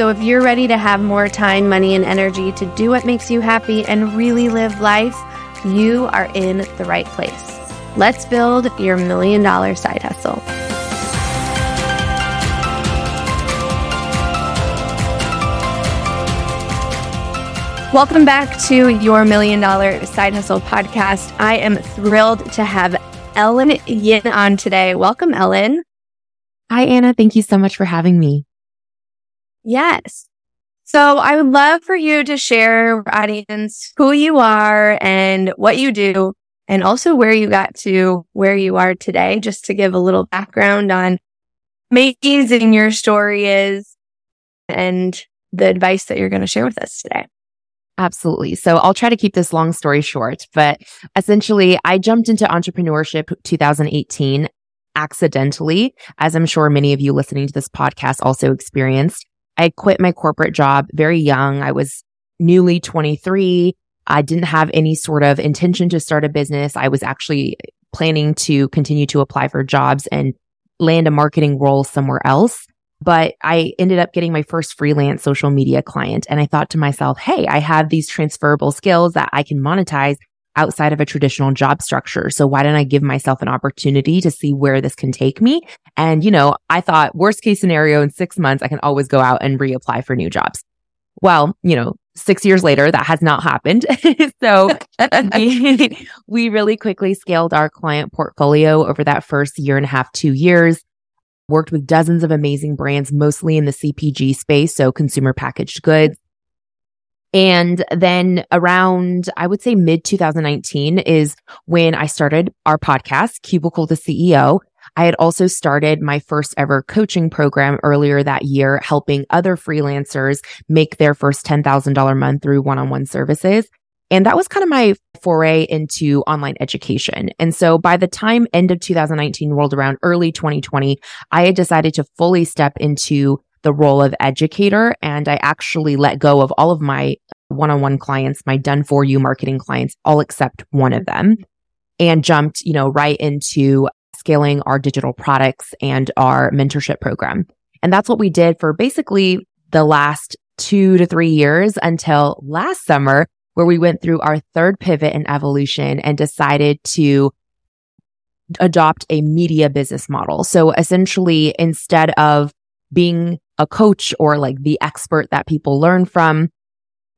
So, if you're ready to have more time, money, and energy to do what makes you happy and really live life, you are in the right place. Let's build your million dollar side hustle. Welcome back to your Million Dollar Side Hustle podcast. I am thrilled to have Ellen Yin on today. Welcome, Ellen. Hi, Anna. Thank you so much for having me. Yes. So I would love for you to share audience who you are and what you do and also where you got to where you are today, just to give a little background on amazing your story is and the advice that you're going to share with us today. Absolutely. So I'll try to keep this long story short, but essentially I jumped into entrepreneurship 2018 accidentally, as I'm sure many of you listening to this podcast also experienced. I quit my corporate job very young. I was newly 23. I didn't have any sort of intention to start a business. I was actually planning to continue to apply for jobs and land a marketing role somewhere else. But I ended up getting my first freelance social media client. And I thought to myself, Hey, I have these transferable skills that I can monetize outside of a traditional job structure. So why didn't I give myself an opportunity to see where this can take me? And, you know, I thought worst case scenario in six months, I can always go out and reapply for new jobs. Well, you know, six years later, that has not happened. so we, we really quickly scaled our client portfolio over that first year and a half, two years worked with dozens of amazing brands, mostly in the CPG space. So consumer packaged goods. And then around, I would say mid 2019 is when I started our podcast, Cubicle to CEO. I had also started my first ever coaching program earlier that year, helping other freelancers make their first $10,000 month through one-on-one services. And that was kind of my foray into online education. And so by the time end of 2019 rolled around, early 2020, I had decided to fully step into the role of educator. And I actually let go of all of my one-on-one clients, my done for you marketing clients, all except one of them and jumped, you know, right into scaling our digital products and our mentorship program. And that's what we did for basically the last two to three years until last summer where we went through our third pivot and evolution and decided to adopt a media business model. So essentially, instead of being a coach or like the expert that people learn from,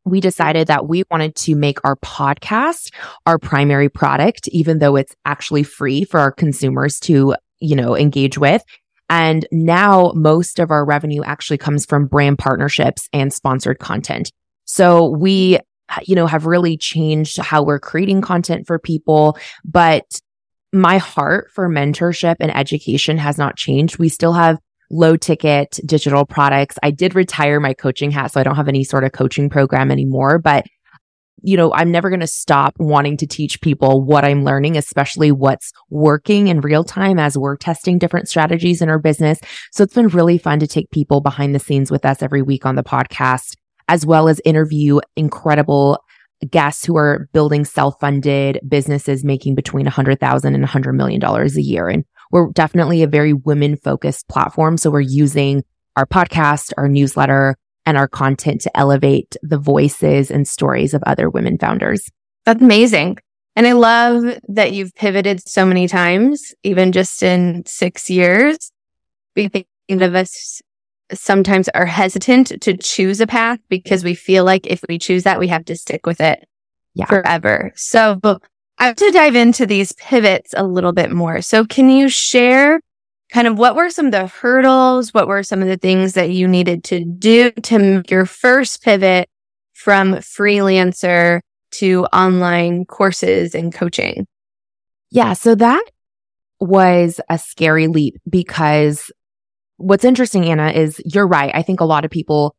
we decided that we wanted to make our podcast our primary product, even though it's actually free for our consumers to, you know, engage with. And now most of our revenue actually comes from brand partnerships and sponsored content. So we you know, have really changed how we're creating content for people. But my heart for mentorship and education has not changed. We still have low ticket digital products. I did retire my coaching hat, so I don't have any sort of coaching program anymore, but you know, I'm never going to stop wanting to teach people what I'm learning, especially what's working in real time as we're testing different strategies in our business. So it's been really fun to take people behind the scenes with us every week on the podcast as well as interview incredible guests who are building self-funded businesses making between 100,000 and 100 million dollars a year. And we're definitely a very women focused platform. So we're using our podcast, our newsletter, and our content to elevate the voices and stories of other women founders. That's amazing. And I love that you've pivoted so many times, even just in six years. We think of us sometimes are hesitant to choose a path because we feel like if we choose that, we have to stick with it yeah. forever. So I have to dive into these pivots a little bit more. So can you share kind of what were some of the hurdles? What were some of the things that you needed to do to make your first pivot from freelancer to online courses and coaching? Yeah. So that was a scary leap because what's interesting, Anna, is you're right. I think a lot of people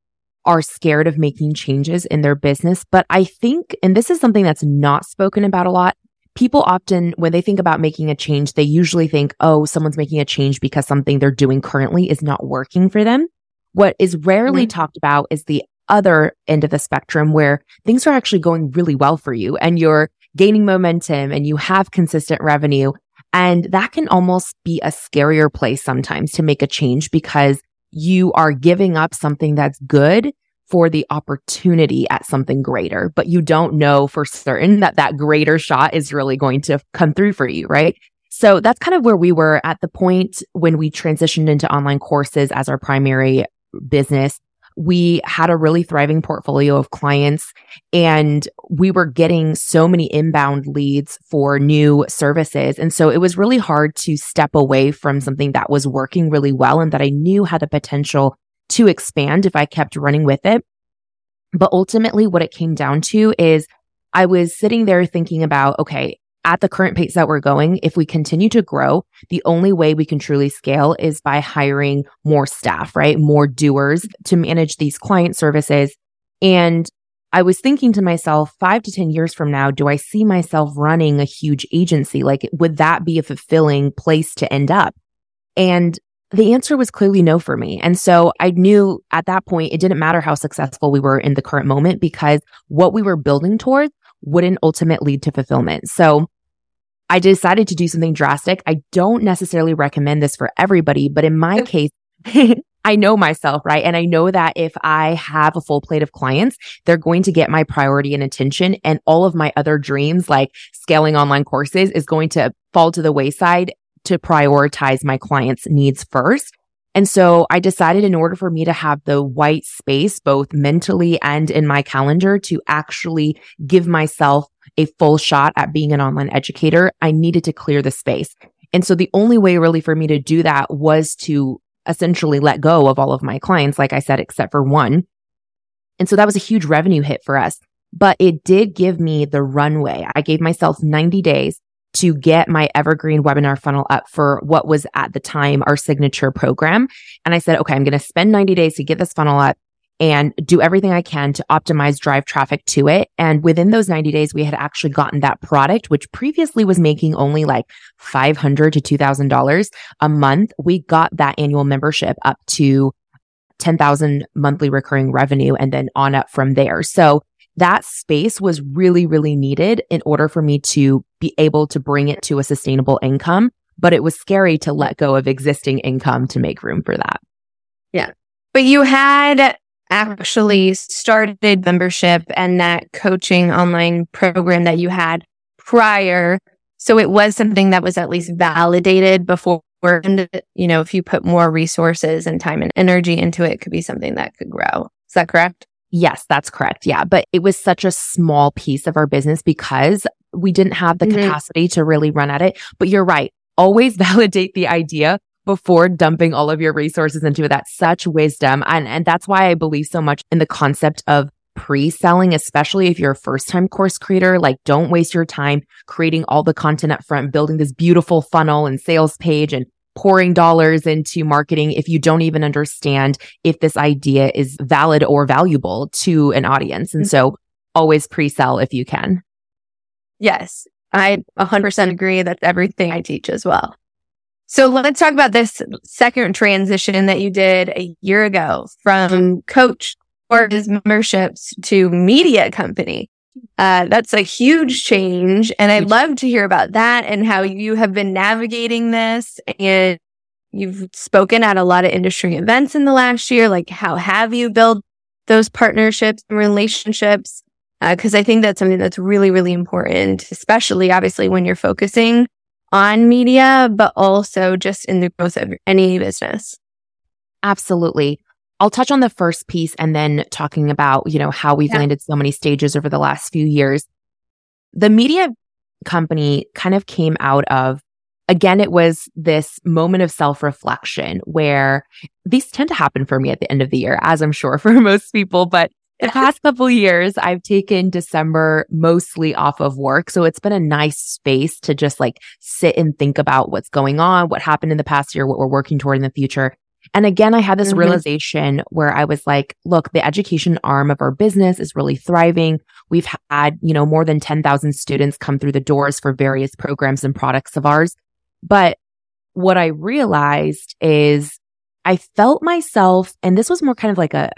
are scared of making changes in their business. But I think, and this is something that's not spoken about a lot. People often, when they think about making a change, they usually think, oh, someone's making a change because something they're doing currently is not working for them. What is rarely mm-hmm. talked about is the other end of the spectrum where things are actually going really well for you and you're gaining momentum and you have consistent revenue. And that can almost be a scarier place sometimes to make a change because you are giving up something that's good for the opportunity at something greater, but you don't know for certain that that greater shot is really going to come through for you, right? So that's kind of where we were at the point when we transitioned into online courses as our primary business we had a really thriving portfolio of clients and we were getting so many inbound leads for new services. And so it was really hard to step away from something that was working really well and that I knew had the potential to expand if I kept running with it. But ultimately, what it came down to is I was sitting there thinking about, okay, at the current pace that we're going, if we continue to grow, the only way we can truly scale is by hiring more staff, right? More doers to manage these client services. And I was thinking to myself, five to 10 years from now, do I see myself running a huge agency? Like, would that be a fulfilling place to end up? And the answer was clearly no for me. And so I knew at that point, it didn't matter how successful we were in the current moment because what we were building towards wouldn't ultimately lead to fulfillment. So I decided to do something drastic. I don't necessarily recommend this for everybody, but in my case, I know myself, right? And I know that if I have a full plate of clients, they're going to get my priority and attention and all of my other dreams, like scaling online courses is going to fall to the wayside to prioritize my clients' needs first. And so I decided in order for me to have the white space, both mentally and in my calendar to actually give myself a full shot at being an online educator, I needed to clear the space. And so the only way really for me to do that was to essentially let go of all of my clients, like I said, except for one. And so that was a huge revenue hit for us, but it did give me the runway. I gave myself 90 days to get my evergreen webinar funnel up for what was at the time our signature program. And I said, okay, I'm going to spend 90 days to get this funnel up and do everything I can to optimize drive traffic to it. And within those 90 days, we had actually gotten that product, which previously was making only like 500 to $2,000 a month. We got that annual membership up to 10,000 monthly recurring revenue and then on up from there. So that space was really, really needed in order for me to be able to bring it to a sustainable income. But it was scary to let go of existing income to make room for that. Yeah. But you had actually started membership and that coaching online program that you had prior. So it was something that was at least validated before. And, you know, if you put more resources and time and energy into it, it could be something that could grow. Is that correct? Yes, that's correct. Yeah. But it was such a small piece of our business because we didn't have the mm-hmm. capacity to really run at it. But you're right. Always validate the idea before dumping all of your resources into it. That's such wisdom. And, and that's why I believe so much in the concept of pre-selling, especially if you're a first time course creator. Like don't waste your time creating all the content up front, building this beautiful funnel and sales page and pouring dollars into marketing if you don't even understand if this idea is valid or valuable to an audience. And mm-hmm. so always pre-sell if you can. Yes. I 100% agree. That's everything I teach as well. So let's talk about this second transition that you did a year ago from coach or his memberships to media company. Uh, that's a huge change. And I'd love to hear about that and how you have been navigating this. And you've spoken at a lot of industry events in the last year. Like, how have you built those partnerships and relationships? Because uh, I think that's something that's really, really important, especially obviously when you're focusing on media, but also just in the growth of any business. Absolutely. I'll touch on the first piece and then talking about, you know, how we've yeah. landed so many stages over the last few years. The media company kind of came out of again, it was this moment of self reflection where these tend to happen for me at the end of the year, as I'm sure for most people, but the past couple years, I've taken December mostly off of work. So it's been a nice space to just like sit and think about what's going on, what happened in the past year, what we're working toward in the future. And again, I had this Mhm. realization where I was like, look, the education arm of our business is really thriving. We've had, you know, more than 10,000 students come through the doors for various programs and products of ours. But what I realized is I felt myself, and this was more kind of like a,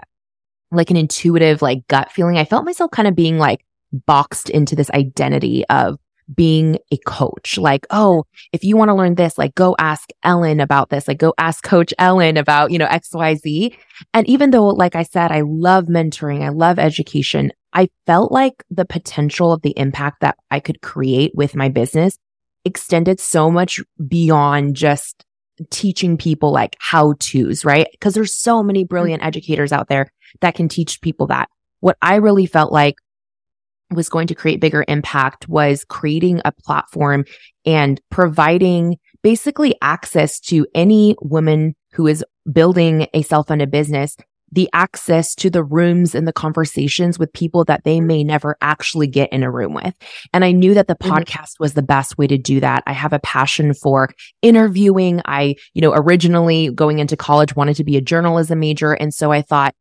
like an intuitive, like gut feeling. I felt myself kind of being like boxed into this identity of being a coach. Like, oh, if you want to learn this, like go ask Ellen about this, like go ask coach Ellen about, you know, XYZ. And even though, like I said, I love mentoring, I love education, I felt like the potential of the impact that I could create with my business extended so much beyond just teaching people like how to's, right? Because there's so many mm-hmm. brilliant educators out there that can teach people that. What I really felt like was going to create bigger impact was creating a platform and providing basically access to any woman who is building a self-funded business the access to the rooms and the conversations with people that they may never actually get in a room with. And I knew that the Mhm. podcast was the best way to do that. I have a passion for interviewing. I, you know, originally going into college wanted to be a journalism major. And so I thought,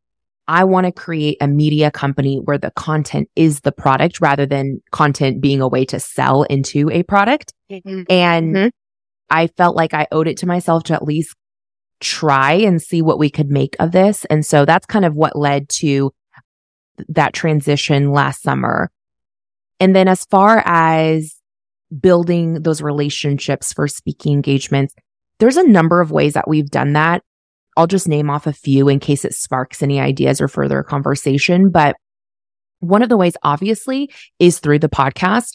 I want to create a media company where the content is the product rather than content being a way to sell into a product. And Mhm. I felt like I owed it to myself to at least try and see what we could make of this. And so that's kind of what led to that transition last summer. And then as far as building those relationships for speaking engagements, there's a number of ways that we've done that. I'll just name off a few in case it sparks any ideas or further conversation. But one of the ways, obviously, is through the podcast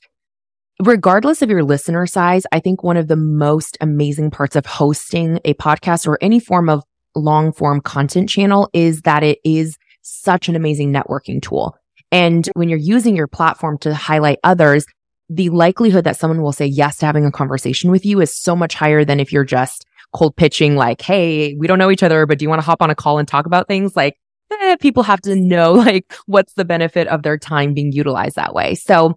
regardless of your listener size, I think one of the most amazing parts of hosting a podcast or any form of long form content channel is that it is such an amazing networking tool. And when you're using your platform to highlight others, the likelihood that someone will say yes to having a conversation with you is so much higher than if you're just cold pitching like, Hey, we don't know each other, but do you want to hop on a call and talk about things? Like, eh, people have to know like what's the benefit of their time being utilized that way. So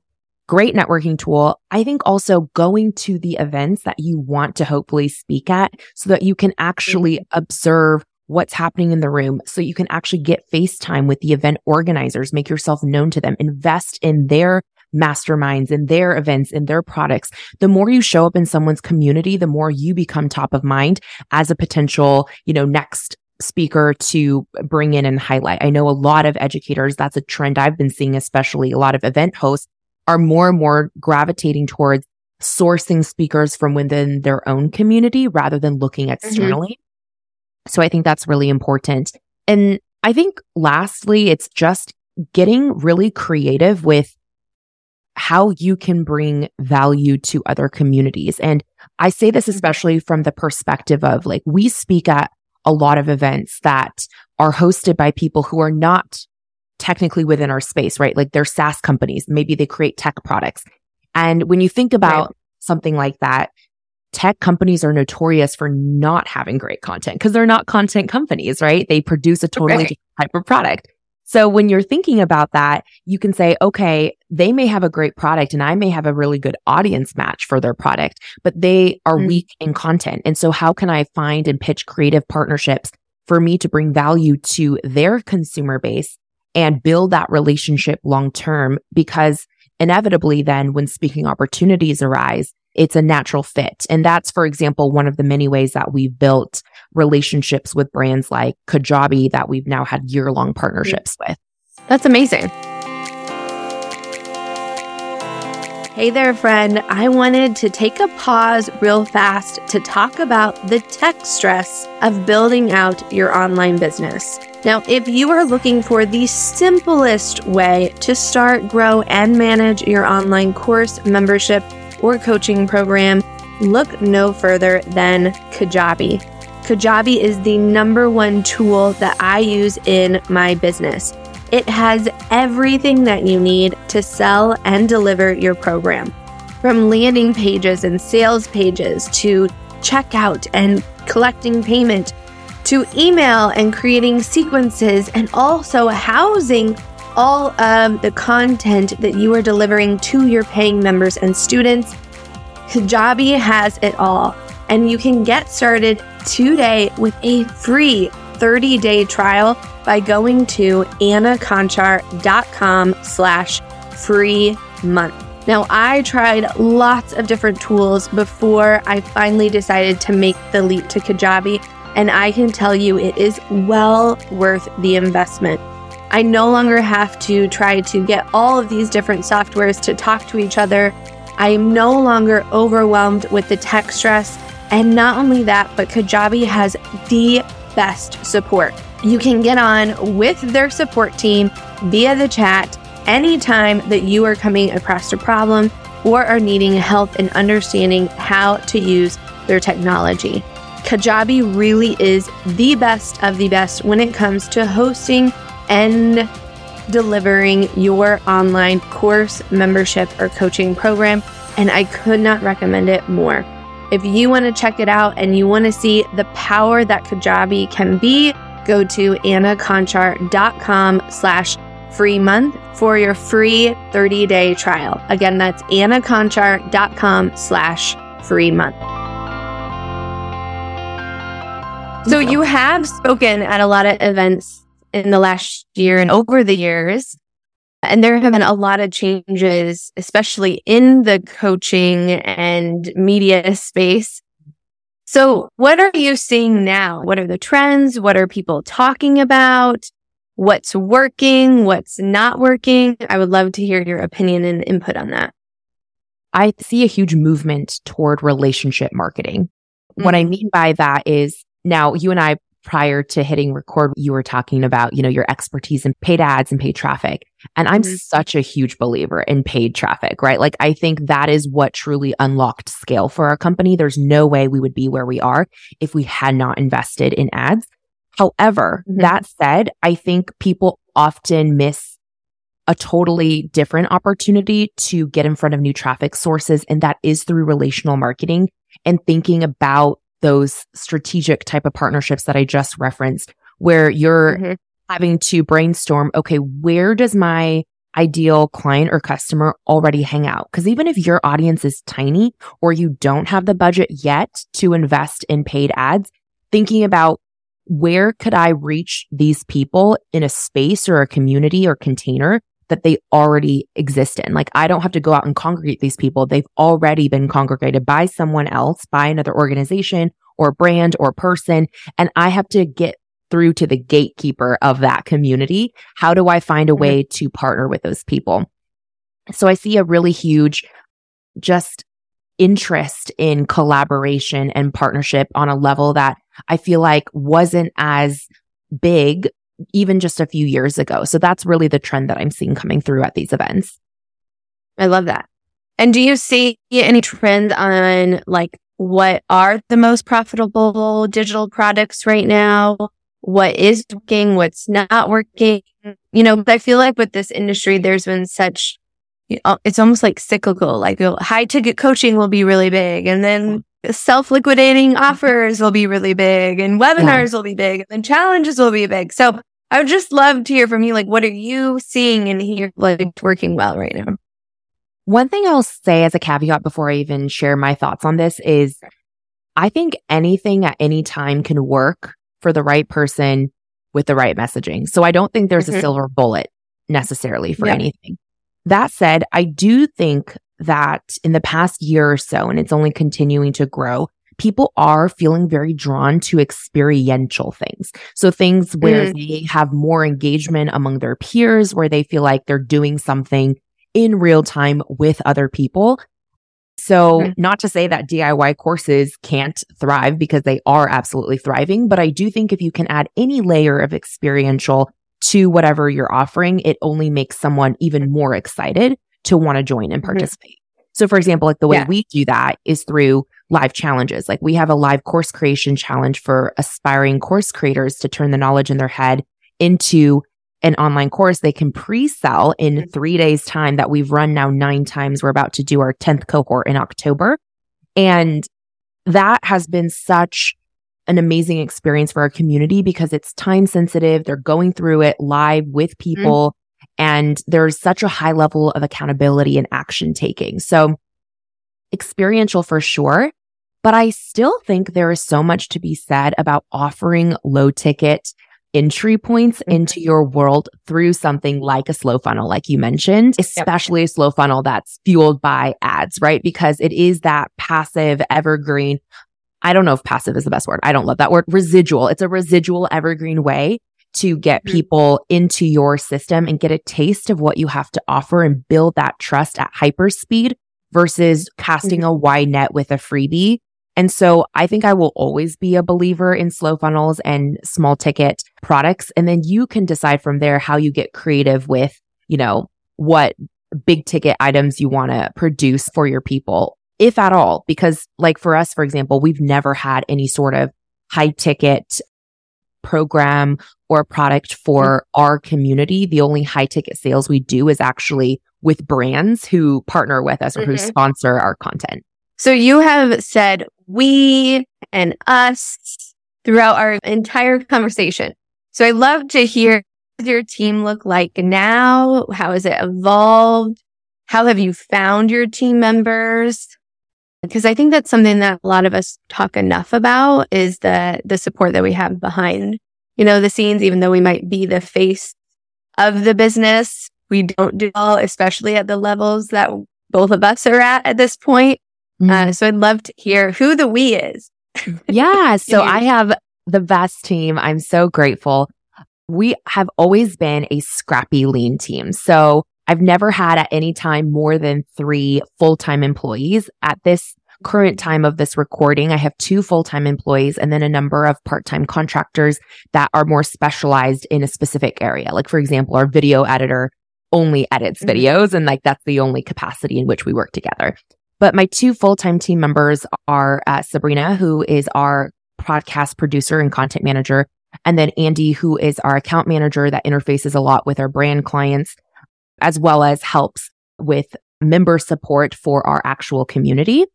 great networking tool. I think also going to the events that you want to hopefully speak at so that you can actually observe what's happening in the room. So you can actually get FaceTime with the event organizers, make yourself known to them, invest in their masterminds in their events in their products. The more you show up in someone's community, the more you become top of mind as a potential, you know, next speaker to bring in and highlight. I know a lot of educators, that's a trend I've been seeing, especially a lot of event hosts are more and more gravitating towards sourcing speakers from within their own community rather than looking mm-hmm. externally. So I think that's really important. And I think lastly, it's just getting really creative with how you can bring value to other communities. And I say this mm-hmm. especially from the perspective of like, we speak at a lot of events that are hosted by people who are not technically within our space, right? Like they're SaaS companies. Maybe they create tech products. And when you think about Right. something like that, tech companies are notorious for not having great content because they're not content companies, right? They produce a totally Right. different type of product. So when you're thinking about that, you can say, okay, they may have a great product and I may have a really good audience match for their product, but they are Mhm. weak in content. And so how can I find and pitch creative partnerships for me to bring value to their consumer base and build that relationship long term? Because inevitably then when speaking opportunities arise, it's a natural fit. And that's, for example, one of the many ways that we've built relationships with brands like Kajabi that we've now had year long partnerships with. That's amazing. Hey there, friend. I wanted to take a pause real fast to talk about the tech stress of building out your online business. Now, if you are looking for the simplest way to start, grow, and manage your online course, membership, or coaching program, look no further than Kajabi. Kajabi is the number one tool that I use in my business. It has everything that you need to sell and deliver your program. From landing pages and sales pages to checkout and collecting payment to email and creating sequences and also housing all of the content that you are delivering to your paying members and students. Kajabi has it all. And you can get started today with a free 30 day trial by going to annaconchar.com slash free month. Now, I tried lots of different tools before I finally decided to make the leap to Kajabi, and I can tell you it is well worth the investment. I no longer have to try to get all of these different softwares to talk to each other. I am no longer overwhelmed with the tech stress. And not only that, but Kajabi has the best support. You can get on with their support team via the chat anytime that you are coming across a problem or are needing help in understanding how to use their technology. Kajabi really is the best of the best when it comes to hosting and delivering your online course, membership, or coaching program. And I could not recommend it more. If you want to check it out and you want to see the power that Kajabi can be, go to annaconchar.com slash free month for your free 30 day trial. Again, that's annaconchar.com slash free month. So you have spoken at a lot of events in the last year and over the years. And there have been a lot of changes, especially in the coaching and media space. So what are you seeing now? What are the trends? What are people talking about? what's working, what's not working. I would love to hear your opinion and input on that. I see a huge movement toward relationship marketing. Mm-hmm. What I mm. mean by that is now you and I prior to hitting record, you were talking about, you know, your expertise in paid ads and paid traffic. And I'm mm-hmm. such a huge believer in paid traffic, right? Like I think that is what truly unlocked scale for our company. There's no way we would be where we are if we had not invested in ads. However, mm-hmm. that said, I think people often miss a totally different opportunity to get in front of new traffic sources. And that is through relational marketing and thinking about those strategic type of partnerships that I just referenced, where you're mm-hmm. having to brainstorm, okay, where does my ideal client or customer already hang out? Because even if your audience is tiny or you don't have the budget yet to invest in paid ads, thinking about where could I reach these people in a space or a community or container that they already exist in? Like, I don't have to go out and congregate these people. They've already been congregated by someone else, by another organization or brand or person. And I have to get through to the gatekeeper of that community. How do I find a mm-hmm. way to partner with those people? So I see a really huge just interest in collaboration and partnership on a level that I feel like wasn't as big even just a few years ago. So that's really the trend that I'm seeing coming through at these events. I love that. And do you see any trend on like what are the most profitable digital products right now? What is working? What's not working? You know, I feel like with this industry, there's been such, it's almost like cyclical, like high ticket coaching will be really big. And then mm-hmm. Self liquidating offers will be really big and webinars yeah. will be big and challenges will be big. So I would just love to hear from you. Like, what are you seeing and here like working well right now? One thing I'll say as a caveat before I even share my thoughts on this is I think anything at any time can work for the right person with the right messaging. So I don't think there's mm-hmm. a silver bullet necessarily for yeah. anything. That said, I do think that in the past year or so, and it's only continuing to grow, people are feeling very drawn to experiential things. So things where mm. they have more engagement among their peers, where they feel like they're doing something in real time with other people. So mm. not to say that DIY courses can't thrive because they are absolutely thriving, but I do think if you can add any layer of experiential to whatever you're offering, it only makes someone even more excited to want to join and mm-hmm. participate. Mm-hmm. So for example, like the way yeah. we do that is through live challenges. Like we have a live course creation challenge for aspiring course creators to turn the knowledge in their head into an online course they can pre-sell in mm-hmm. three days time that we've run now nine times. We're about to do our 10th cohort in October. And that has been such an amazing experience for our community because it's time sensitive. They're going through it live with mm-hmm. people. And there's such a high level of accountability and action taking. So experiential for sure. But I still think there is so much to be said about offering low ticket entry points mm-hmm. into your world through something like a slow funnel, like you mentioned, especially yep. a slow funnel that's fueled by ads, right? Because it is that passive evergreen. I don't know if passive is the best word. I don't love that word. Residual. It's a residual evergreen way to get mm-hmm. people into your system and get a taste of what you have to offer and build that trust at hyper speed versus casting mm-hmm. a wide net with a freebie. And so I think I will always be a believer in slow funnels and small ticket products. And then you can decide from there how you get creative with, you know, what big ticket items you want to produce for your people, if at all. Because like for us, for example, we've never had any sort of high ticket program or product for mm-hmm. our community. The only high ticket sales we do is actually with brands who partner with us or mm-hmm. who sponsor our content. So you have said we and us throughout our entire conversation. So I love to hear your team look like now? How has it evolved? How have you found your team members? Because I think that's something that a lot of us talk enough about is the the support that we have behind, you know, the scenes, even though we might be the face of the business, we don't do all, especially at the levels that both of us are at at this point. Uh, mm-hmm. Uh, so I'd love to hear who the we is. yeah. So I have the best team. I'm so grateful. We have always been a scrappy lean team. So I've never had at any time more than three full-time employees. At this current time of this recording, I have two full-time employees and then a number of part-time contractors that are more specialized in a specific area. Like, for example, our video editor only edits mm-hmm. videos and like that's the only capacity in which we work together. But my two full-time team members are uh, Sabrina, who is our podcast producer and content manager. And then Andy, who is our account manager that interfaces a lot with our brand clients, as well as helps with member support for our actual community.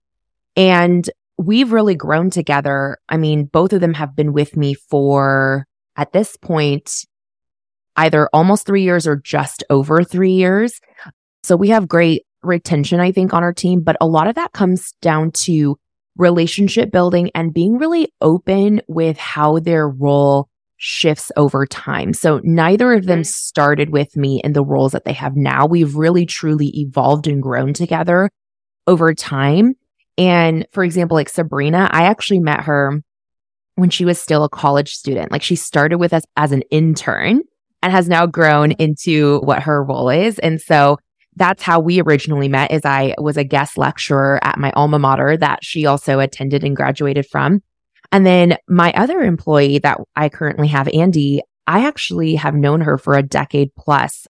And we've really grown together. I mean, both of them have been with me for at this point, either almost three years or just over three years. So we have great retention, I think, on our team, but a lot of that comes down to relationship building and being really open with how their role shifts over time. So neither of them mm-hmm. started with me in the roles that they have now. We've really truly evolved and grown together over time. And for example, like Sabrina, I actually met her when she was still a college student. Like she started with us as an intern and has now grown mm-hmm. into what her role is. And so that's how we originally met is I was a guest lecturer at my alma mater that she also attended and graduated from. And then my other employee that I currently have, Andy, I actually have known her for a decade plus.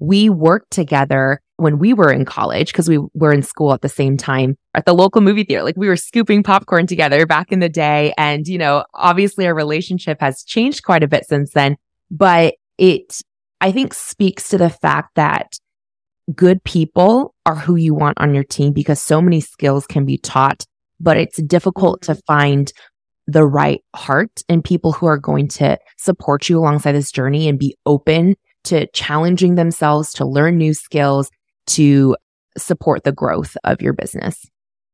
We worked together when we were in college because we were in school at the same time at the local movie theater. Like we were scooping popcorn together back in the day. And, you know, obviously our relationship has changed quite a bit since then, but it, I think speaks to the fact that good people are who you want on your team because so many skills can be taught, but it's difficult to mm-hmm. find the right heart and people who are going to support you alongside this journey and be open to challenging themselves to learn new skills to support the growth of your business.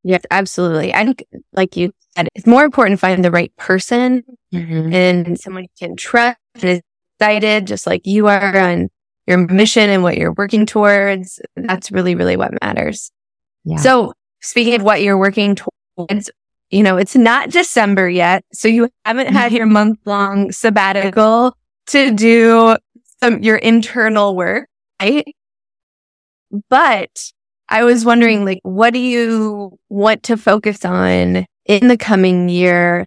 Yes, absolutely. I think, like you said, it's more important to find the right person mm-hmm. and someone you can trust and is excited, just like you are, and your mission and what you're working towards. That's really, really what matters. Yeah. So speaking of what you're working towards, you know, it's not December yet. So you haven't had your month long sabbatical to do some, your internal work, right? But I was wondering, like, what do you want to focus on in the coming year?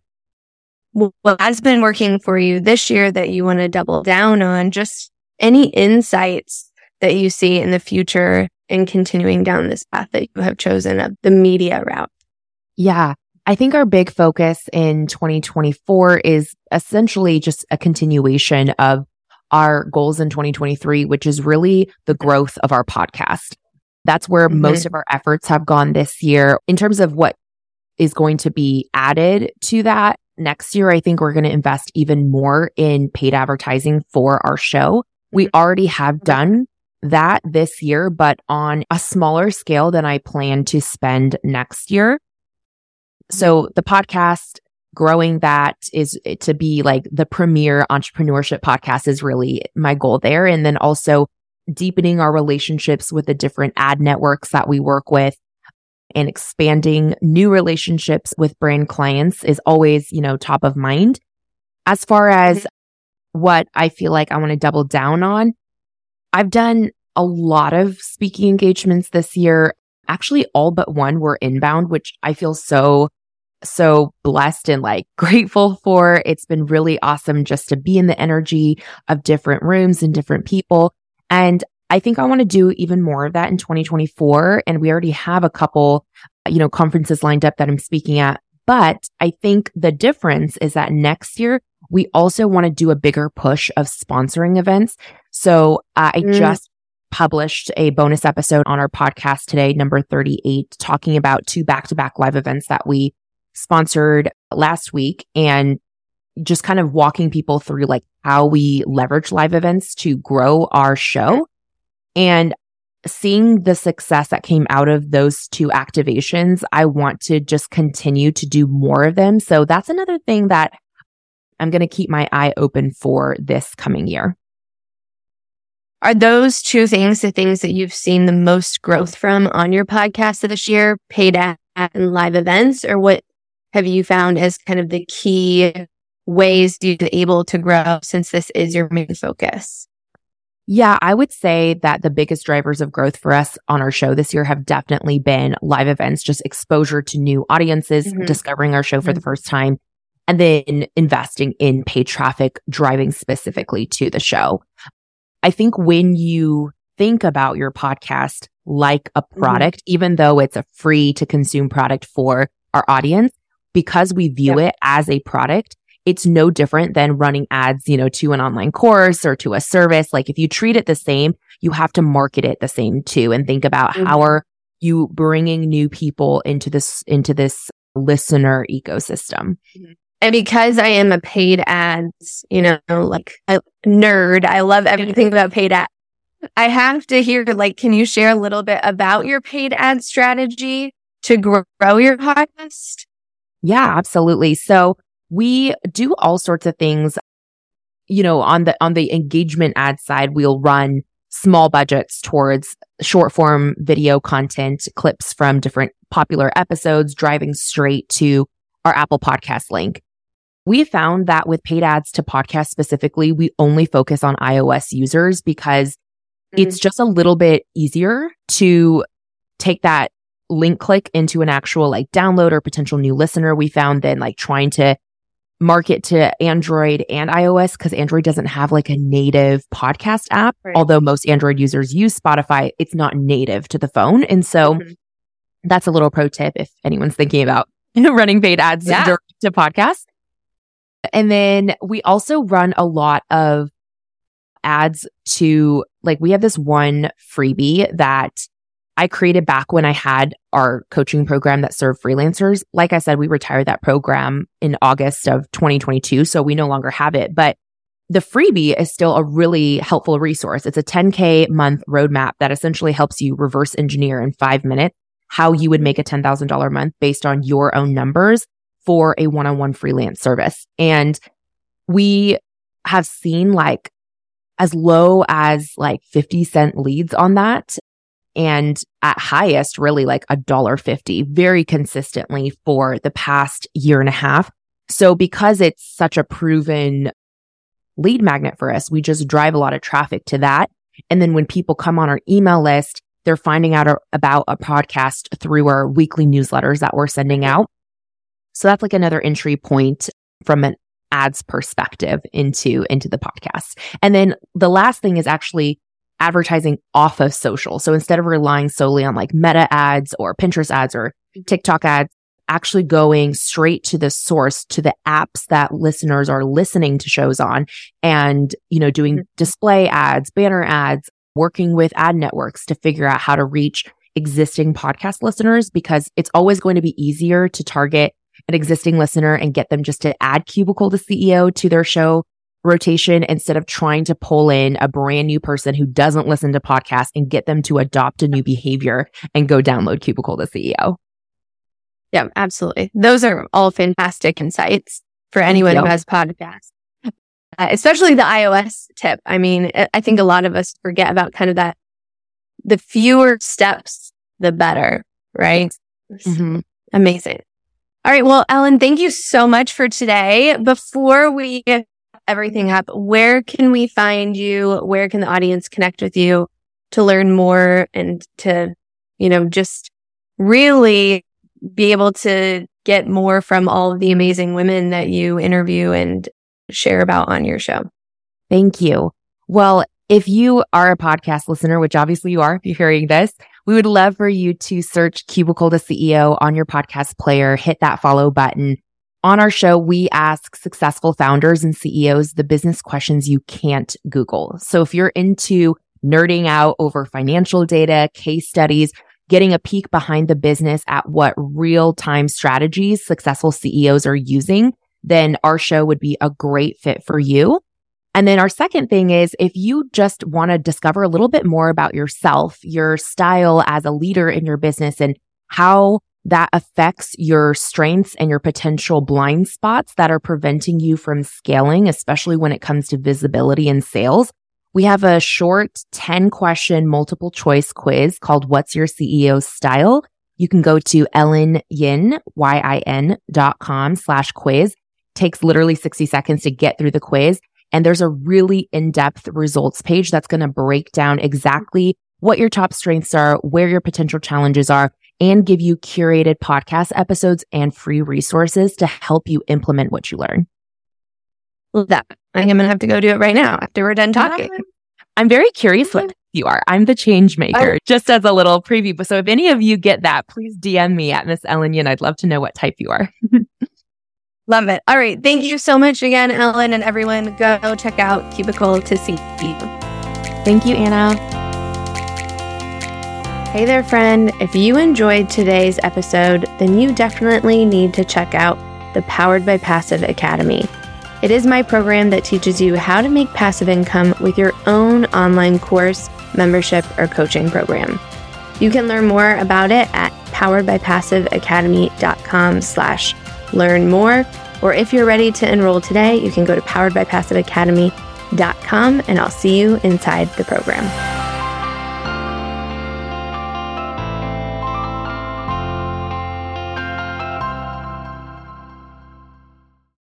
What has been working for you this year that you want to double down on? Just any insights that you see in the future in continuing down this path that you have chosen of the media route? Yeah. I think our big focus in 2024 is essentially just a continuation of our goals in 2023, which is really the growth of our podcast. That's where mm-hmm. most of our efforts have gone this year. In terms of what is going to be added to that next year, I think we're going to invest even more in paid advertising for our show. We already have done that this year, but on a smaller scale than I plan to spend next year. So the podcast, growing that is eh, to be like the premier entrepreneurship podcast is really my goal there. And then also deepening our relationships with the different ad networks that we work with and expanding new relationships with brand clients is always, you know, top of mind. As far as mm-hmm. what I feel like I want to double down on, I've done a lot of speaking engagements this year. Actually, all but one were inbound, which I feel so, so blessed and like grateful for. It's been really awesome just to be in the energy of different rooms and different people. And I think I want to do even more of that in 2024. And we already have a couple, you know, conferences lined up that I'm speaking at. But I think the difference is that next year, we also want to do a bigger push of sponsoring events. So uh, I mm. just published a bonus episode on our podcast today, number 38, talking about two back to back live events that we sponsored last week and just kind of walking people through like how we leverage live events to grow our show. And seeing the success that came out of those two activations, I want to just continue to do more of them. So that's another thing that I'm going to keep my eye open for this coming year. Are those two things the things that you've seen the most growth from on your podcast this year, paid ad and live events? Or what have you found as kind of the key ways you're able to grow since this is your main focus? Yeah, I would say that the biggest drivers of growth for us on our show this year have definitely been live events, just exposure to new audiences, mm-hmm. discovering our show for mm-hmm. the first time, and then investing in paid traffic, driving specifically to the show. I think when you think about your podcast like a mm-hmm. product, mm-hmm. even though it's a free to consume product for our audience, because we view yep. it as a product, it's no different than running ads, you know, to an online course or to a service. Like if you treat it the same, you have to market it the same too and think about mm-hmm. how are you bringing new people into this, into this listener ecosystem. Mm-hmm. And because I am a paid ads, you know, like a nerd, I love everything about paid ads. I have to hear, like, can you share a little bit about your paid ad strategy to grow your podcast? Yeah, absolutely. So we do all sorts of things. You know, on the, on the engagement ad side, we'll run small budgets towards short form video content, clips from different popular episodes, driving straight to our Apple podcast link. We found that with paid ads to podcast specifically, we only focus on iOS users because mm-hmm. it's just a little bit easier to take that link click into an actual like download or potential new listener. We found than like trying to market to Android and iOS because Android doesn't have like a native podcast app. Right. Although most Android users use Spotify, it's not native to the phone. And so mm-hmm. that's a little pro tip if anyone's thinking about running paid ads yeah. to podcasts. And then we also run a lot of ads to like, we have this one freebie that I created back when I had our coaching program that served freelancers. Like I said, we retired that program in August of 2022. So we no longer have it, but the freebie is still a really helpful resource. It's a 10K month roadmap that essentially helps you reverse engineer in five minutes how you would make a $10,000 month based on your own numbers for a one on one freelance service. And we have seen like as low as like 50 cent leads on that and at highest really like a dollar 50 very consistently for the past year and a half. So because it's such a proven lead magnet for us, we just drive a lot of traffic to that. And then when people come on our email list, they're finding out about a podcast through our weekly newsletters that we're sending out. So that's like another entry point from an ads perspective into, into the podcast. And then the last thing is actually advertising off of social. So instead of relying solely on like meta ads or Pinterest ads or TikTok ads, actually going straight to the source, to the apps that listeners are listening to shows on and, you know, doing mm-hmm. display ads, banner ads, working with ad networks to figure out how to reach existing podcast listeners because it's always going to be easier to target an existing listener and get them just to add cubicle to CEO to their show rotation instead of trying to pull in a brand new person who doesn't listen to podcasts and get them to adopt a new behavior and go download Cubicle to CEO. Yeah, absolutely. Those are all fantastic insights for anyone yep. who has podcasts, uh, especially the iOS tip. I mean, I think a lot of us forget about kind of that. The fewer steps, the better, right? Mm-hmm. Amazing. All right. Well, Ellen, thank you so much for today. Before we everything up, where can we find you? Where can the audience connect with you to learn more and to, you know, just really be able to get more from all of the amazing women that you interview and share about on your show. Thank you. Well, if you are a podcast listener, which obviously you are, if you're hearing this, we would love for you to search Cubicle to CEO on your podcast player, hit that follow button. On our show, we ask successful founders and CEOs the business questions you can't Google. So if you're into nerding out over financial data, case studies, getting a peek behind the business at what real time strategies successful CEOs are using, then our show would be a great fit for you. And then our second thing is if you just want to discover a little bit more about yourself, your style as a leader in your business and how that affects your strengths and your potential blind spots that are preventing you from scaling, especially when it comes to visibility and sales. We have a short 10 question multiple choice quiz called What's Your CEO Style? You can go to Ellen Yin, Y-I-N dot com slash quiz. Takes literally 60 seconds to get through the quiz. And there's a really in-depth results page that's going to break down exactly what your top strengths are, where your potential challenges are, and give you curated podcast episodes and free resources to help you implement what you learn. Love that. I'm going to have to go do it right now after we're done talking. I'm very curious what you are. I'm the change maker, oh. just as a little preview. So if any of you get that, please DM me at Miss Ellen Yin. I'd love to know what type you are. Love it. All right. Thank you so much again, Ellen, and everyone. Go check out Cubicle to CEO. Thank you, Anna. Hey there, friend. If you enjoyed today's episode, then you definitely need to check out the Powered by Passive Academy. It is my program that teaches you how to make passive income with your own online course, membership, or coaching program. You can learn more about it at poweredbypassiveacademy.com slash learn more. Or if you're ready to enroll today, you can go to poweredbypassiveacademy.com and I'll see you inside the program.